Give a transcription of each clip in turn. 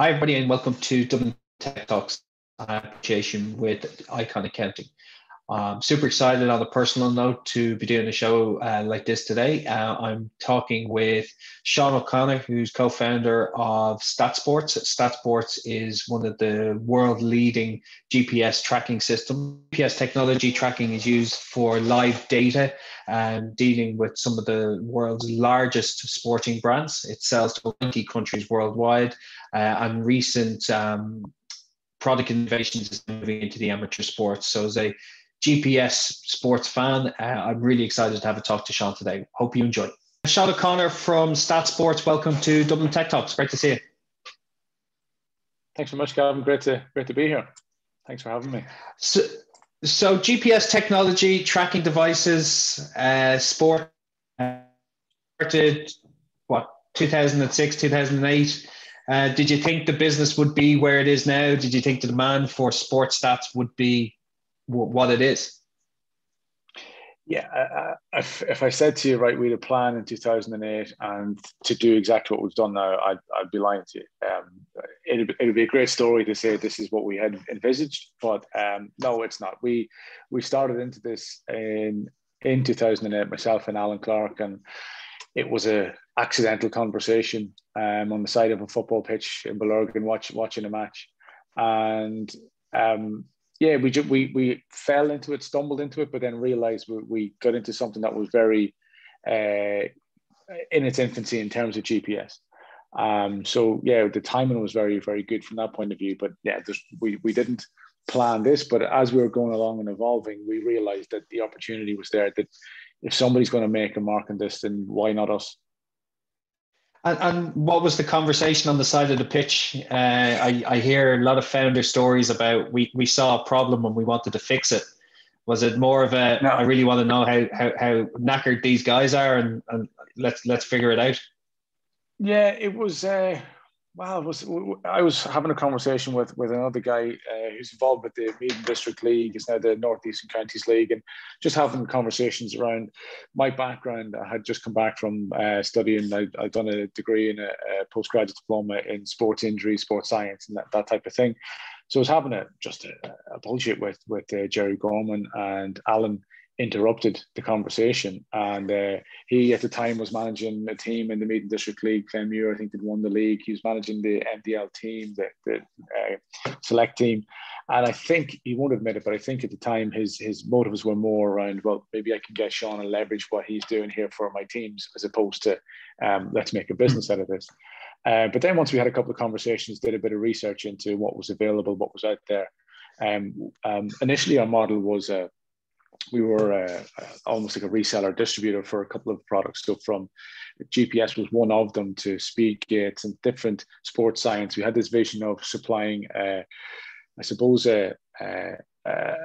Hi, everybody, and welcome to Dublin Tech Talks appreciation with Icon Accounting. I'm super excited on a personal note to be doing a show uh, like this today. Uh, I'm talking with Sean O'Connor, who's co founder of StatSports. StatSports is one of the world leading GPS tracking systems. GPS technology tracking is used for live data and dealing with some of the world's largest sporting brands. It sells to 20 countries worldwide. Uh, and recent um, product innovations is moving into the amateur sports. So, as a GPS sports fan. Uh, I'm really excited to have a talk to Sean today. Hope you enjoy. Sean O'Connor from Stat Sports, Welcome to Dublin Tech Talks. Great to see you. Thanks so much, Gavin. Great to great to be here. Thanks for having me. So, so GPS technology, tracking devices, uh, sport started what 2006, 2008. Uh, did you think the business would be where it is now? Did you think the demand for sports stats would be what it is. Yeah, uh, if, if I said to you, right, we had a plan in 2008 and to do exactly what we've done now, I'd, I'd be lying to you. Um, it'd, it'd be a great story to say this is what we had envisaged, but um, no, it's not. We we started into this in in 2008, myself and Alan Clark, and it was a accidental conversation um, on the side of a football pitch in Bellurgan, watch, watching a match, and um, yeah, we just, we we fell into it, stumbled into it, but then realized we, we got into something that was very uh, in its infancy in terms of GPS. Um, so yeah, the timing was very very good from that point of view. But yeah, we we didn't plan this, but as we were going along and evolving, we realized that the opportunity was there. That if somebody's going to make a mark on this, then why not us? And, and, what was the conversation on the side of the pitch? Uh, I, I hear a lot of founder stories about we, we saw a problem and we wanted to fix it. Was it more of a no. I really want to know how, how, how knackered these guys are and, and let's let's figure it out? Yeah, it was. Uh, well, was I was having a conversation with with another guy uh, who's involved with the Meath District League. It's now the Northeastern Counties League, and just having conversations around my background. I had just come back from uh, studying. I, had done a degree in a, a, postgraduate diploma in sports injury, sports science, and that, that type of thing. So I was having a just a, a bullshit with with uh, Jerry Gorman and Alan interrupted the conversation. And uh, he, at the time, was managing a team in the Meath District League. Glenmuir, I think, had won the league. He was managing the MDL team, the, the uh, select team. And I think he won't admit it, but I think at the time his his motives were more around, well, maybe I can get Sean and leverage what he's doing here for my teams, as opposed to um, let's make a business out of this. Uh, but then once we had a couple of conversations, did a bit of research into what was available, what was out there. Um, um, initially, our model was a we were uh, almost like a reseller distributor for a couple of products. So from GPS was one of them to speed gates and different sports science. We had this vision of supplying, uh, I suppose, a, a,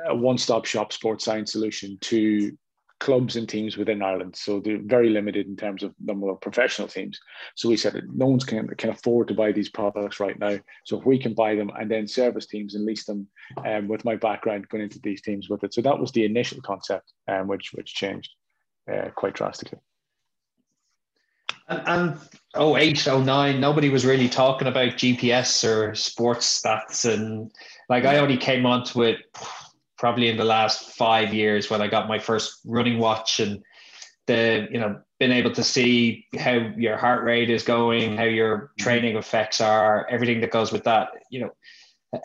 a one-stop shop sports science solution to clubs and teams within Ireland. So they're very limited in terms of number of professional teams. So we said that no one's can, can afford to buy these products right now. So if we can buy them and then service teams and lease them um, with my background going into these teams with it. So that was the initial concept, um, which, which changed uh, quite drastically. And, and 08, 09, nobody was really talking about GPS or sports stats. And like I only came onto it probably in the last five years when I got my first running watch and the you know being able to see how your heart rate is going, how your mm-hmm. training effects are, everything that goes with that. You know,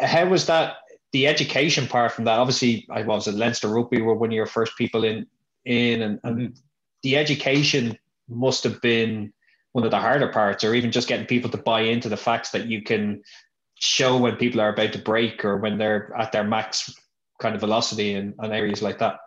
how was that? The education part from that, obviously, I was at Leinster Rugby were one of your first people in in, and, and mm-hmm. the education must have been one of the harder parts, or even just getting people to buy into the facts that you can show when people are about to break or when they're at their max kind of velocity and, in areas like that?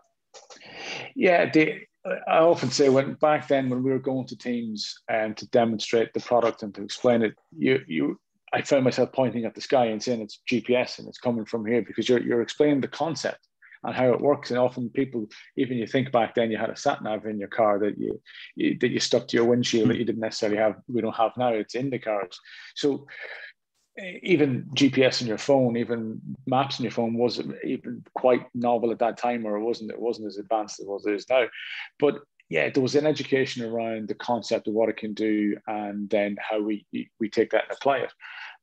Yeah, the, I often say when back then when we were going to teams and um, to demonstrate the product and to explain it, you you I found myself pointing at the sky and saying it's GPS and it's coming from here because you're you're explaining the concept and how it works. And often people, even you think back then, you had a sat nav in your car that you, you that you stuck to your windshield that you didn't necessarily have. We don't have now. It's in the cars. So even GPS on your phone, even maps on your phone wasn't even quite novel at that time, or it wasn't. It wasn't as advanced as it is now. But yeah, there was an education around the concept of what it can do, and then how we we take that and apply it.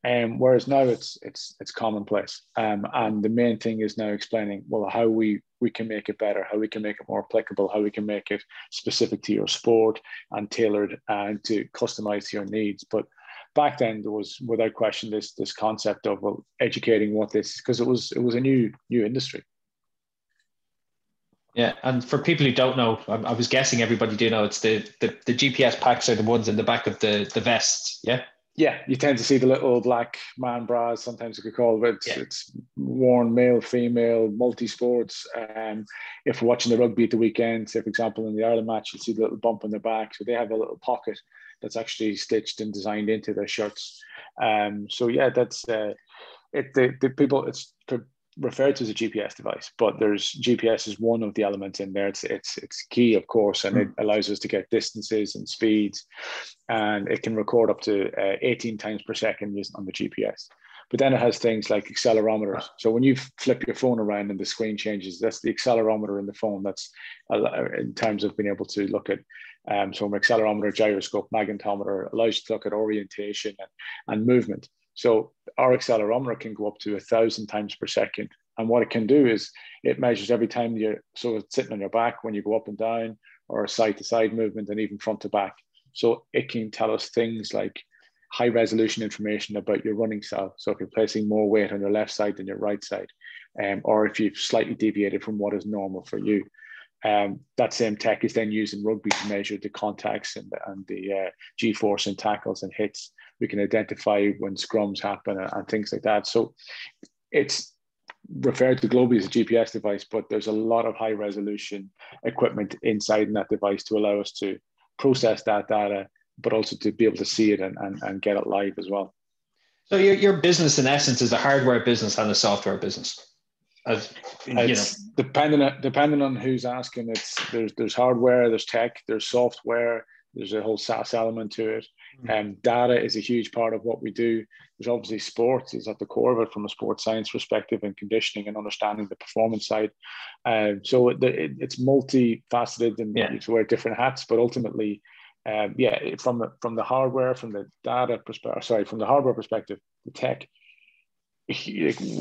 Um, whereas now it's it's it's commonplace. Um, and the main thing is now explaining well how we we can make it better, how we can make it more applicable, how we can make it specific to your sport and tailored and to customize to your needs. But back then there was without question this this concept of well, educating what this because it was it was a new new industry. Yeah, and for people who don't know, I, I was guessing everybody do know it's the, the the GPS packs are the ones in the back of the the vest. Yeah yeah, you tend to see the little black man bras. Sometimes you could call it. It's, yeah. it's worn male, female, multi sports. Um, if we're watching the rugby at the weekend, say for example in the Ireland match, you'll see the little bump on their back. So they have a little pocket that's actually stitched and designed into their shirts. Um, so yeah, that's uh, it. The, the people it's referred to as a GPS device, but there's GPS is one of the elements in there. It's it's it's key, of course, and mm. it hmm. allows us to get distances and speeds, and it can record up to uh, 18 times per second on the GPS. But then it has things like accelerometers. So when you flip your phone around and the screen changes, that's the accelerometer in the phone. That's in terms of being able to look at um, so an accelerometer, gyroscope, magnetometer allows you to look at orientation and, and movement. So our accelerometer can go up to a thousand times per second. And what it can do is it measures every time you're sitting on your back when you go up and down or side to side movement and even front to back. So it can tell us things like high resolution information about your running style. So if you're placing more weight on your left side than your right side, um, or if you've slightly deviated from what is normal for you. Um, that same tech is then used in rugby to measure the contacts and the, and the uh, G force and tackles and hits we can identify when scrums happen and, and things like that. So it's referred to globally as a GPS device, but there's a lot of high resolution equipment inside in that device to allow us to process that data, but also to be able to see it and, and, and get it live as well. So your, your business in essence is a hardware business and a software business. As, you know. depending on, depending on who's asking, it's there's there's hardware, there's tech, there's software, there's a whole SaaS element to it. Mm-hmm. Um, data is a huge part of what we do. There's obviously sports is at the core of it from a sports science perspective and conditioning and understanding the performance side. Um, so it, it, it's multifaceted and yeah. you wear different hats, but ultimately, um, yeah, from from the hardware, from the data perspective, sorry, from the hardware perspective, the tech,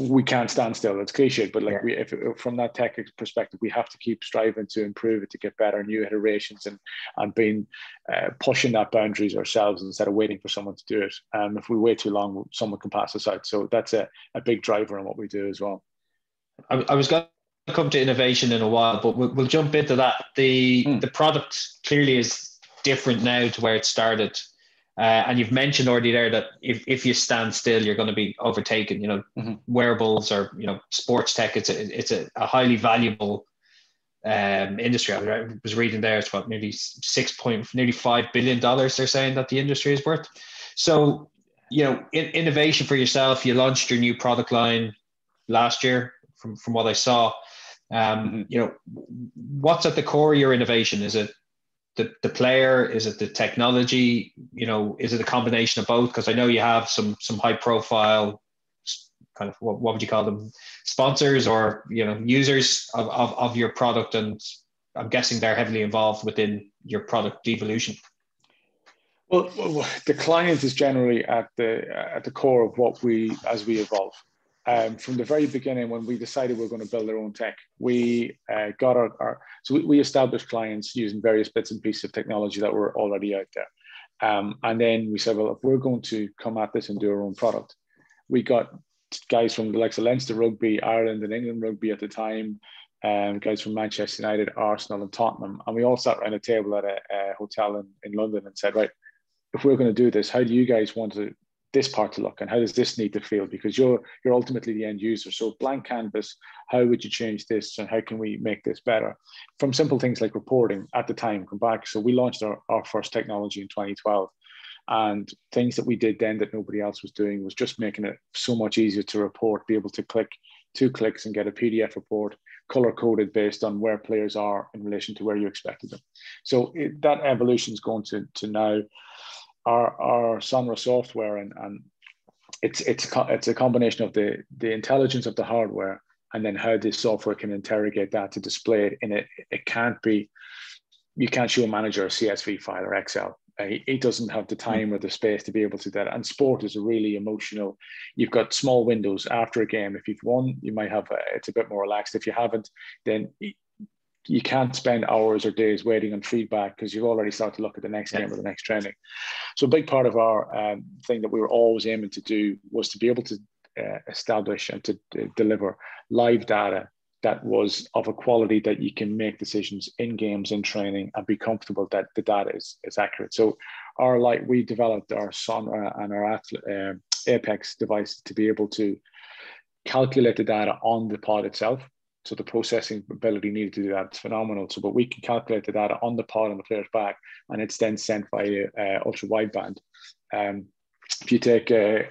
we can't stand still. It's cliche, but like yeah. we, if, if, from that tech perspective, we have to keep striving to improve it, to get better, new iterations, and and being uh, pushing that boundaries ourselves instead of waiting for someone to do it. Um, if we wait too long, someone can pass us out. So that's a, a big driver in what we do as well. I, I was going to come to innovation in a while, but we'll, we'll jump into that. The mm. the product clearly is different now to where it started uh, and you've mentioned already there that if, if you stand still, you're going to be overtaken. You know, mm-hmm. wearables or you know sports tech. It's a it's a, a highly valuable um, industry. I was reading there. It's what nearly six point nearly five billion dollars. They're saying that the industry is worth. So you know, in, innovation for yourself. You launched your new product line last year. From from what I saw, um, mm-hmm. you know, what's at the core of your innovation? Is it the, the player? Is it the technology? You know, is it a combination of both? Because I know you have some some high profile kind of what, what would you call them sponsors or you know users of, of, of your product and i'm guessing they're heavily involved within your product evolution well, the client is generally at the at the core of what we as we evolve um, from the very beginning when we decided we are going to build our own tech, we uh, got our, our so we, we, established clients using various bits and pieces of technology that were already out there. Um, and then we said, well, if we're going to come at this and do our own product, we got guys from the likes of Leinster Rugby, Ireland and England Rugby at the time, um, guys from Manchester United, Arsenal and Tottenham. And we all sat around a table at a, a hotel in, in London and said, right, if we're going to do this, how do you guys want to this part to look and how does this need to feel? Because you're you're ultimately the end user. So blank canvas how would you change this and how can we make this better? From simple things like reporting at the time come back. So we launched our, our first technology in 2012 and things that we did then that nobody else was doing was just making it so much easier to report be able to click two clicks and get a pdf report color coded based on where players are in relation to where you expected them. So it, that evolution is going to, to now our our Sonra software and and it's it's it's a combination of the the intelligence of the hardware and then how the software can interrogate that to display it in it. It can't be you can't show a manager a CSV file or Excel. Uh, he doesn't have the hmm. time or the space to be able to do that. And sport is a really emotional. You've got small windows after a game. If you've won, you might have a, it's a bit more relaxed. If you haven't, then you can't spend hours or days waiting on feedback because you've already started to look at the next game or the next training. So a big part of our um, thing that we were always aiming to do was to be able to uh, establish and to uh, deliver live data that was of a quality that you can make decisions in games in training and be comfortable that the data is, is accurate. So our like we developed our Sonra and our uh, apex device to be able to calculate the data on the pod itself so the processing ability needed to do that is phenomenal so but we can calculate the data on the pod on the player's back and it's then sent via uh, ultra wideband um, if you take uh,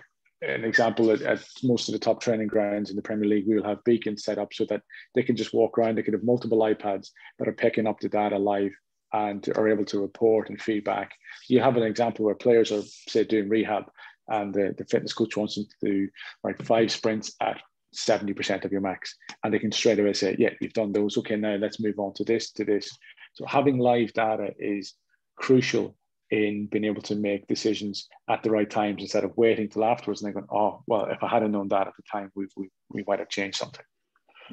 an example at, at, most of the top training grounds in the Premier League, we will have beacons set up so that they can just walk around. They can have multiple iPads that are picking up the data live and are able to report and feedback. You have an example where players are, say, doing rehab and the, the fitness coach wants them to do like five sprints at 70% of your max. And they can straight away say, yeah, you've done those. Okay, now let's move on to this, to this. So having live data is crucial in being able to make decisions at the right times instead of waiting till afterwards and then going, oh, well, if I hadn't known that at the time, we, we, we might have changed something.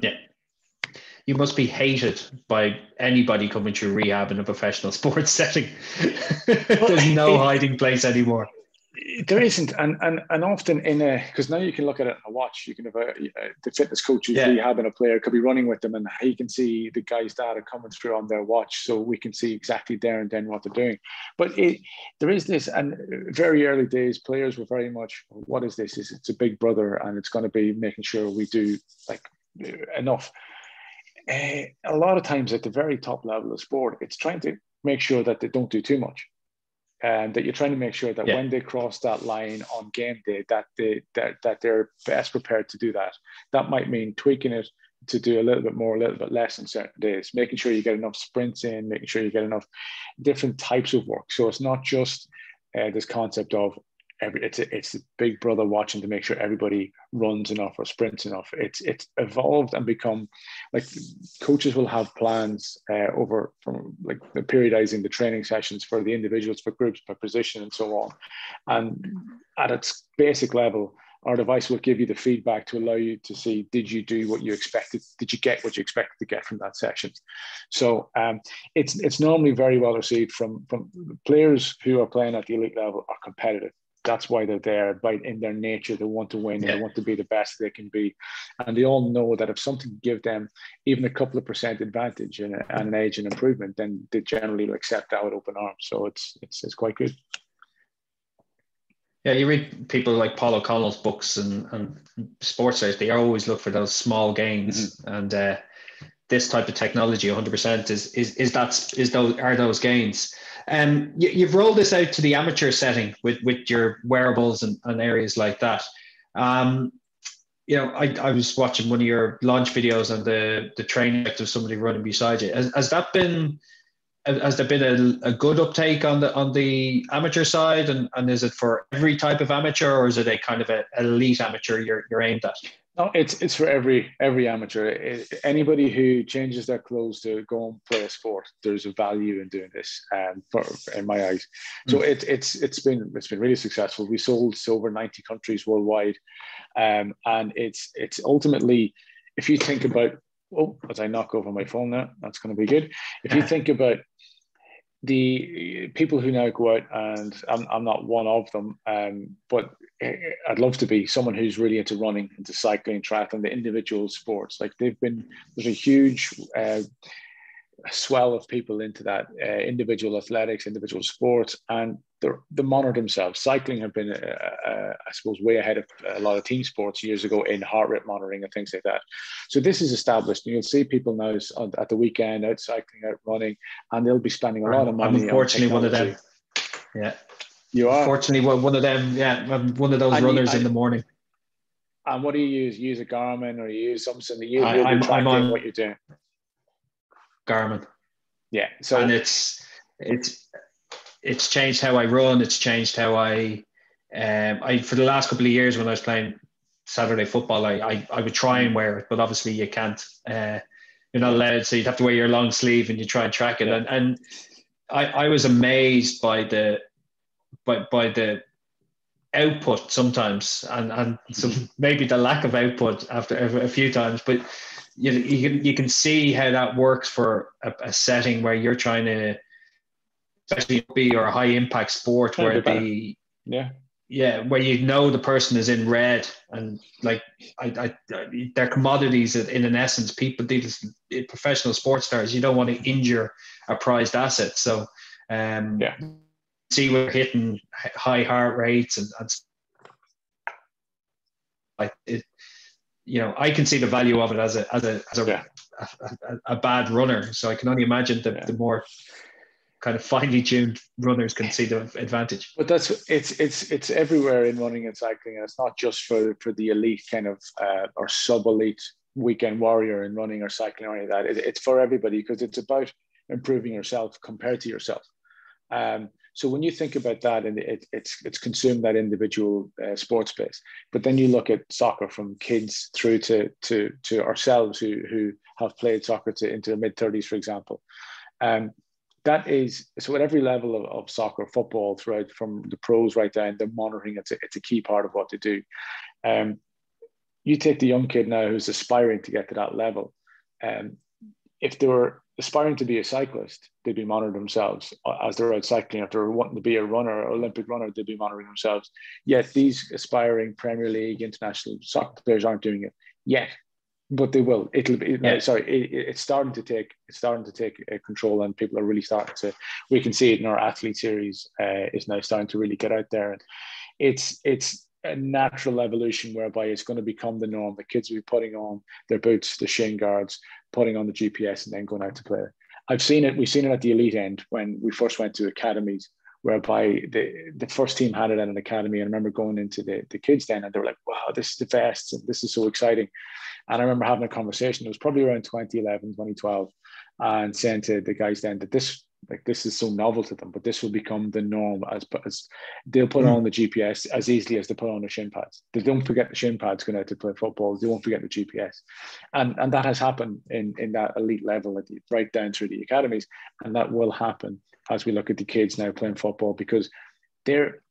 Yeah. You must be hated by anybody coming to rehab in a professional sports setting. There's no hiding place anymore there isn't, and and and often in a because now you can look at it on a watch. You can have a, the fitness coach usually yeah. having a player could be running with them, and he can see the guy's data coming through on their watch, so we can see exactly there and then what they're doing. But it, there is this, and very early days, players were very much, what is this? Is it's a big brother, and it's going to be making sure we do like enough. Uh, a lot of times at the very top level of sport, it's trying to make sure that they don't do too much and that you're trying to make sure that yeah. when they cross that line on game day that they that, that they're best prepared to do that that might mean tweaking it to do a little bit more a little bit less on certain days making sure you get enough sprints in making sure you get enough different types of work so it's not just uh, this concept of every it's a, it's a big brother watching to make sure everybody runs enough or sprints enough. It's it's evolved and become like coaches will have plans uh, over from like the periodizing the training sessions for the individuals, for groups, for position, and so on. And at its basic level, our device will give you the feedback to allow you to see did you do what you expected did you get what you expected to get from that session so um, it's it's normally very well received from from players who are playing at the elite level are competitive that's why they're there by in their nature they want to win yeah. they want to be the best they can be and they all know that if something give them even a couple of percent advantage and, and an age and improvement then they generally accept that with open arms so it's it's, it's quite good yeah, you read people like Paul O'Connell's books and, and sports writers, they always look for those small gains. Mm-hmm. And uh, this type of technology 100% is, is, is that, is those, are those gains. Um, you, have rolled this out to the amateur setting with, with your wearables and, and areas like that. Um, you know, I, I was watching one of your launch videos and the the training of somebody running beside you. Has, has that been has there been a, a good uptake on the on the amateur side and, and is it for every type of amateur or is it a kind of an elite amateur you're, you're aimed at? No, it's it's for every every amateur. It, anybody who changes their clothes to go and play a sport, there's a value in doing this. Um, for in my eyes, so mm. it, it's it's been it's been really successful. We sold to over ninety countries worldwide, um, and it's it's ultimately, if you think about, oh, as I knock over my phone now, that's going to be good. If you think about the people who now go out and I'm, I'm not one of them, um, but I'd love to be someone who's really into running, into cycling, triathlon, the individual sports. Like they've been, there's a huge uh, swell of people into that uh, individual athletics, individual sports, and they monitor themselves. Cycling have been, uh, uh, I suppose, way ahead of a lot of team sports years ago in heart rate monitoring and things like that. So this is established, and you'll see people now at the weekend out cycling, out running, and they'll be spending a lot of money. I'm unfortunately, on one of them. Yeah. You are. Fortunately, one of them. Yeah, one of those and runners you, in the morning. And what do you use? You use a Garmin or you use something that you, I, I'm, I'm on what you're doing. Garmin. Yeah. So and it's it's it's changed how I run. It's changed how I um I for the last couple of years when I was playing Saturday football, I I, I would try and wear it, but obviously you can't. Uh, you're not allowed, so you'd have to wear your long sleeve and you try and track it. Yeah. And and I I was amazed by the by by the output sometimes, and and so maybe the lack of output after a few times, but you you can you can see how that works for a, a setting where you're trying to, especially be or a high impact sport where the yeah. yeah where you know the person is in red and like I, I they're commodities in an essence people these professional sports stars you don't want to injure a prized asset. So um yeah. see we're hitting high heart rates and, and like it you know I can see the value of it as a as a as a, yeah. a, a, a, bad runner so I can only imagine that yeah. the more kind of finely tuned runners can see the advantage. But that's it's it's it's everywhere in running and cycling, and it's not just for for the elite kind of uh, or sub elite weekend warrior in running or cycling or any of that. It, it's for everybody because it's about improving yourself compared to yourself. Um, so when you think about that, and it, it's it's consumed that individual uh, sports space, but then you look at soccer from kids through to to to ourselves who who have played soccer to into the mid thirties, for example. Um, that is so at every level of, of soccer, football, throughout from the pros right down, the monitoring it's a, it's a key part of what they do. Um, you take the young kid now who's aspiring to get to that level. Um, if they were aspiring to be a cyclist, they'd be monitoring themselves as they're out cycling. If they're wanting to be a runner, Olympic runner, they'd be monitoring themselves. Yet these aspiring Premier League, international soccer players aren't doing it yet but they will. It'll be yeah. sorry. It, it's starting to take it's starting to take uh, control, and people are really starting to. We can see it in our athlete series. Uh, is now starting to really get out there, and it's it's a natural evolution whereby it's going to become the norm. The kids will be putting on their boots, the shin guards, putting on the GPS, and then going out to play. I've seen it. We've seen it at the elite end when we first went to academies whereby the, the first team had it at an academy. I remember going into the, the kids then and they were like, wow, this is the best. And this is so exciting. And I remember having a conversation, it was probably around 2011, 2012, and saying to the guys then that this like this is so novel to them, but this will become the norm as, as they'll put mm. on the GPS as easily as they put on the shin pads. They don't forget the shin pads going out to play football. They won't forget the GPS, and and that has happened in in that elite level, right down through the academies, and that will happen as we look at the kids now playing football because they're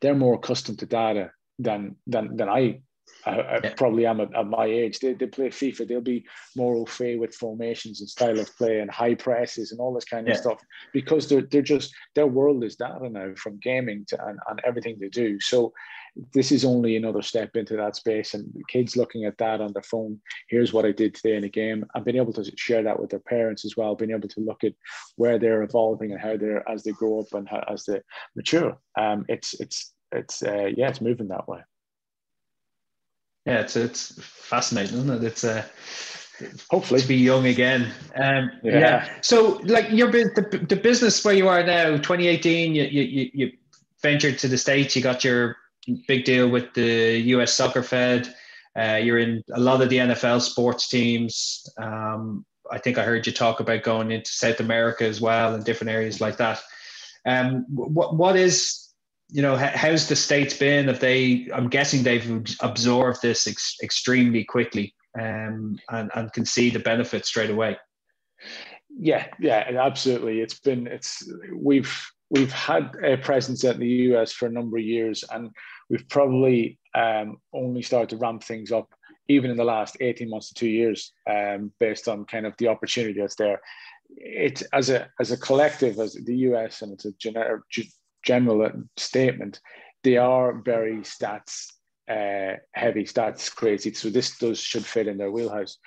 they're more accustomed to data than than than I I, I yeah. probably am at, at, my age. They, they play FIFA. They'll be more au fait with formations and style of play and high presses and all this kind of yeah. stuff because they're, they're just their world is data now from gaming to and, and everything they do. So this is only another step into that space. And kids looking at that on their phone. Here's what I did today in a game. I've been able to share that with their parents as well. Being able to look at where they're evolving and how they're as they grow up and how, as they mature. Um, it's it's it's uh, yeah, it's moving that way yeah, it's it's fascinating, isn't it? It's uh, hopefully to be young again. Um, yeah. yeah. So, like your the, the business where you are now, 2018, you, you you ventured to the states. You got your big deal with the U.S. Soccer Fed. Uh, you're in a lot of the NFL sports teams. Um, I think I heard you talk about going into South America as well and different areas like that. Um, what what is you know, how's the states been? If they, I'm guessing they've absorbed this ex- extremely quickly um, and and can see the benefits straight away. Yeah, yeah, absolutely. It's been it's we've we've had a presence in the US for a number of years, and we've probably um, only started to ramp things up even in the last 18 months to two years, um, based on kind of the opportunity that's there. It as a as a collective, as the US, and it's a generic general statement, they are very stats uh, heavy, stats crazy. So this does should fit in their wheelhouse.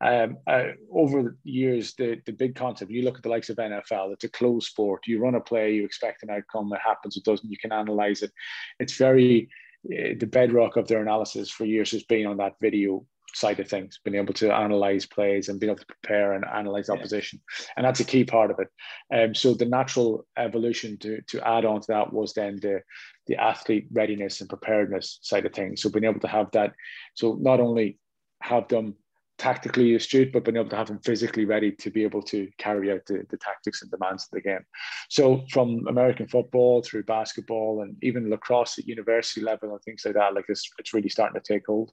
Um, uh, over the years, the, the big concept, you look at the likes of NFL, it's a closed sport. You run a play, you expect an outcome, it happens, it doesn't, you can analyze it. It's very, uh, the bedrock of their analysis for years has been on that video side of things, being able to analyze plays and being able to prepare and analyze yeah. opposition. And that's a key part of it. Um, so the natural evolution to, to add on to that was then the, the athlete readiness and preparedness side of things. So being able to have that, so not only have them tactically astute, but being able to have them physically ready to be able to carry out the, the tactics and demands of the game. So from American football through basketball and even lacrosse at university level and things like that, like it's, it's really starting to take hold.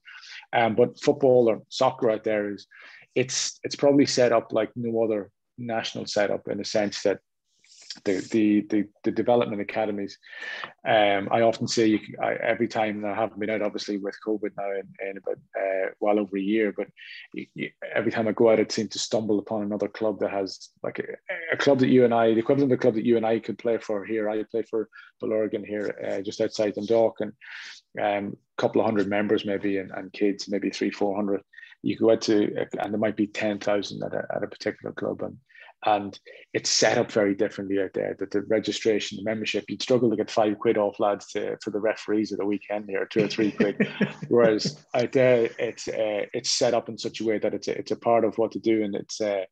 Um, but football or soccer out there is, it's it's probably set up like no other national setup in the sense that the, the the the development academies. Um, I often say you I, every time I haven't been out, obviously with COVID now in, in about uh, well over a year, but you, you, every time I go out, it seems to stumble upon another club that has like a, a, club that you and I, the equivalent of the club that you and I could play for here. I play for Bellurgan here, uh, just outside Dundalk, and um, a couple of hundred members maybe, and, and kids maybe three four hundred. You go out to, and there might be ten thousand at a, at a particular club, and and it's set up very differently out there. That the registration, the membership, you'd struggle to get five quid off lads to, for the referees of the weekend here, two or three quid. Whereas out there, it's uh, it's set up in such a way that it's a, it's a part of what to do, and it's uh,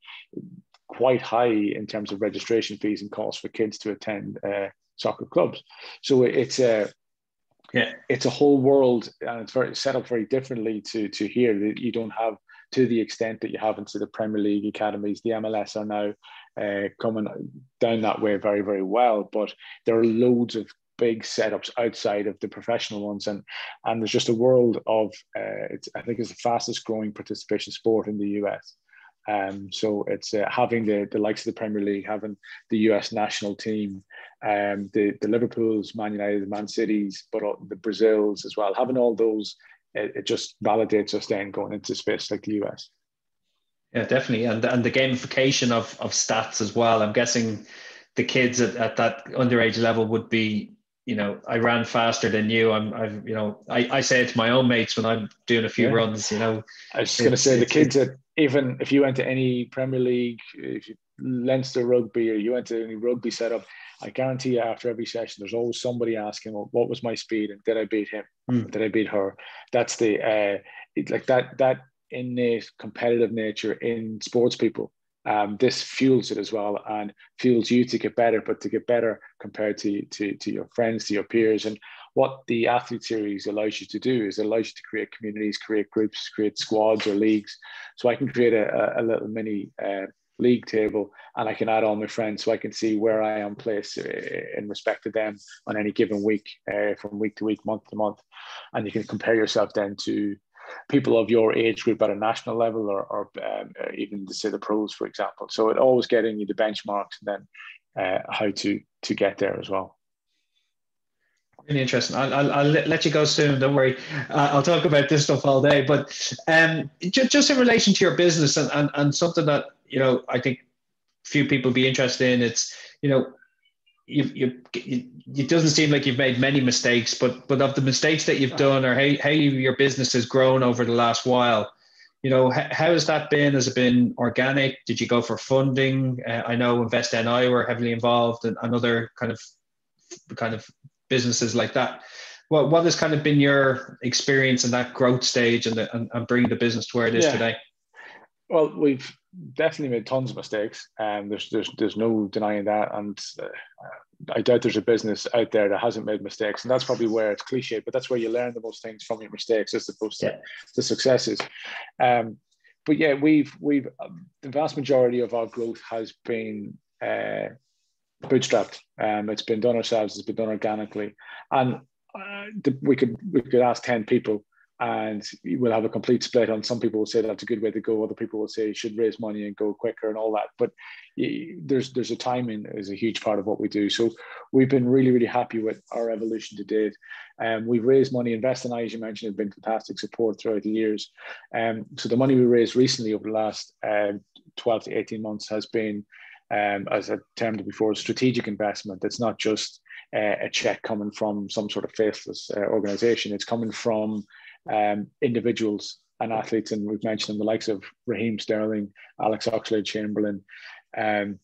quite high in terms of registration fees and costs for kids to attend uh, soccer clubs. So it's a yeah, it's a whole world, and it's very set up very differently to to here. That you don't have to the extent that you have into the Premier League academies. The MLS are now uh, coming down that way very, very well. But there are loads of big setups outside of the professional ones, and and there's just a world of uh, it's I think it's the fastest growing participation sport in the US. Um, so it's uh, having the, the likes of the Premier League, having the US national team, um, the the Liverpool's, Man United, Man Cities, but the Brazils as well. Having all those it, it just validates us then going into space like the US. Yeah, definitely, and and the gamification of of stats as well. I'm guessing the kids at, at that underage level would be you know, I ran faster than you. I'm, I've, you know, I, I say it to my own mates when I'm doing a few yeah. runs, you know. I was just going to say the kids that even if you went to any Premier League, if you Leinster rugby or you went to any rugby setup, I guarantee you after every session, there's always somebody asking, well, what was my speed and did I beat him? Mm. Did I beat her? That's the, uh, it, like that, that innate competitive nature in sports people. Um, this fuels it as well and fuels you to get better, but to get better compared to, to, to your friends, to your peers. And what the athlete series allows you to do is it allows you to create communities, create groups, create squads or leagues. So I can create a, a little mini uh, league table and I can add all my friends so I can see where I am placed uh, in respect to them on any given week, uh, from week to week, month to month. And you can compare yourself then to people of your age group at a national level or, or um, even to say the pros, for example. So it always getting you the benchmarks and then uh, how to to get there as well. Really interesting. I'll, I'll, I'll, let you go soon. Don't worry. Uh, I'll talk about this stuff all day. But um, just, just in relation to your business and, and, and something that you know, I think few people be interested in. It's you know, you, you, you, it doesn't seem like you've made many mistakes, but but of the mistakes that you've done or how, how your business has grown over the last while, you know, how, how has that been? Has it been organic? Did you go for funding? Uh, I know Invest NI were heavily involved and, and other kind of kind of businesses like that. What what has kind of been your experience in that growth stage and, the, and, and bringing the business to where it is yeah. today? Well, we've definitely made tons of mistakes, and there's there's there's no denying that. And uh, I doubt there's a business out there that hasn't made mistakes, and that's probably where it's cliche, but that's where you learn the most things from your mistakes as opposed to yeah. the successes. Um, but yeah, we've we've um, the vast majority of our growth has been uh, bootstrapped. Um, it's been done ourselves. It's been done organically, and uh, the, we could we could ask ten people and we'll have a complete split on some people will say that's a good way to go other people will say you should raise money and go quicker and all that but there's there's a timing is a huge part of what we do so we've been really really happy with our evolution to date um, we've raised money Invest NI as you mentioned has been fantastic support throughout the years um, so the money we raised recently over the last uh, 12 to 18 months has been um, as I termed before, strategic investment. It's not just uh, a check coming from some sort of faithless uh, organization. It's coming from um, individuals and athletes, and we've mentioned them, the likes of Raheem Sterling, Alex Oxlade-Chamberlain, um,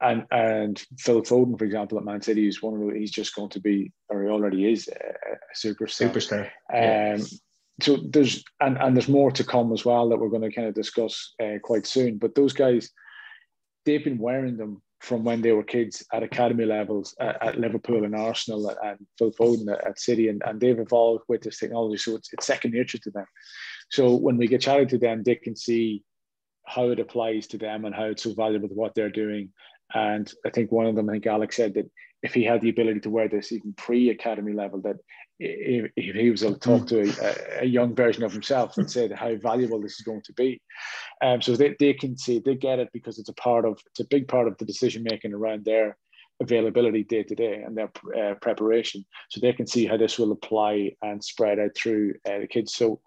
and and Phil Foden, for example, at Man City, is one of the, he's just going to be, or he already is, a, superstar. Superstar. Um, yeah. So there's and and there's more to come as well that we're going to kind of discuss uh, quite soon. But those guys, they've been wearing them from when they were kids at academy levels at, at Liverpool and Arsenal and Phil Foden at, at, City, and, and they've evolved with this technology. So it's, it's second nature to them. So when we get chatted to them, they can see how it applies to them and how it's so valuable to what they're doing. And I think one of them, I think Alex said that if he had the ability to wear this even pre-academy level, that if, if he was able to talk to a, a, young version of himself and said how valuable this is going to be, um, so they, they can see they get it because it's a part of it's a big part of the decision making around their availability day to day and their uh, preparation. So they can see how this will apply and spread out through uh, the kids. So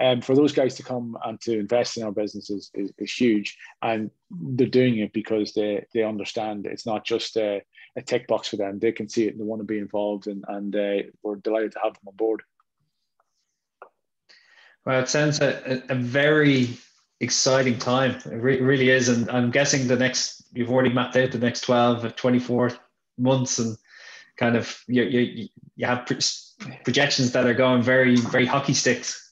um, for those guys to come and to invest in our businesses is, is huge. And they're doing it because they they understand it's not just a, a tick box for them they can see it and they want to be involved and, and uh, we're delighted to have them on board well it sounds a, a very exciting time. It re- really is. And I'm guessing the next, you've already mapped out the next 12, 24 months and kind of you, you, you have projections that are going very, very hockey sticks.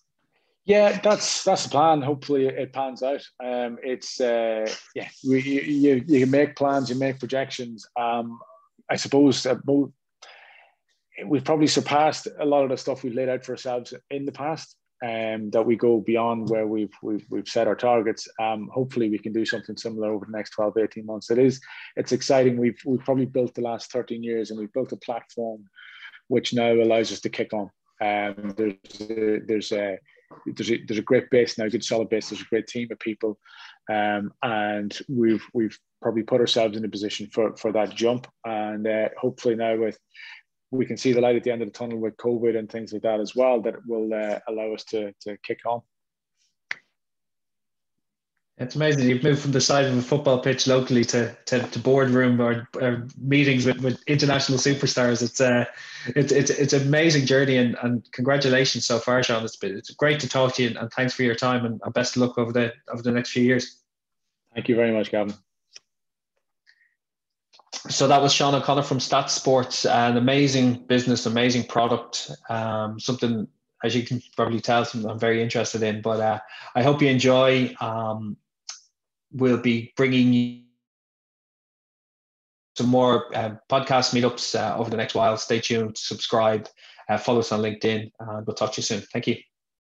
Yeah, that's that's the plan. Hopefully, it pans out. Um, it's uh, yeah, we, you, you you can make plans, you make projections. Um, I suppose both we've probably surpassed a lot of the stuff we've laid out for ourselves in the past um, that we go beyond where we've, we've, we've set our targets. Um, hopefully we can do something similar over the next 12, 18 months. It is, it's exciting. We've, we've probably built the last 13 years and we've built a platform which now allows us to kick on. Um, there's, a, there's, a, there's, a, there's a great base now, good solid base. There's a great team of people. Um, and we've, we've probably put ourselves in a position for, for that jump. And uh, hopefully now with, we can see the light at the end of the tunnel with COVID and things like that as well that will uh, allow us to, to kick on. It's amazing. You've moved from the side of a football pitch locally to, to, to boardroom or, or, meetings with, with international superstars. It's a uh, it's, it's it's an amazing journey and, and congratulations so far, Sean. It's been, it's great to talk to you and, and thanks for your time and, and best of luck over the over the next few years. Thank you very much, Gavin so that was Sean O'Connor from Stat Sports, an amazing business, amazing product, um, something as you can probably tell, something I'm very interested in. But uh, I hope you enjoy. Um, we'll be bringing you some more uh, podcast meetups uh, over the next while. Stay tuned, subscribe, uh, follow us on LinkedIn, and we'll talk to you soon. Thank you.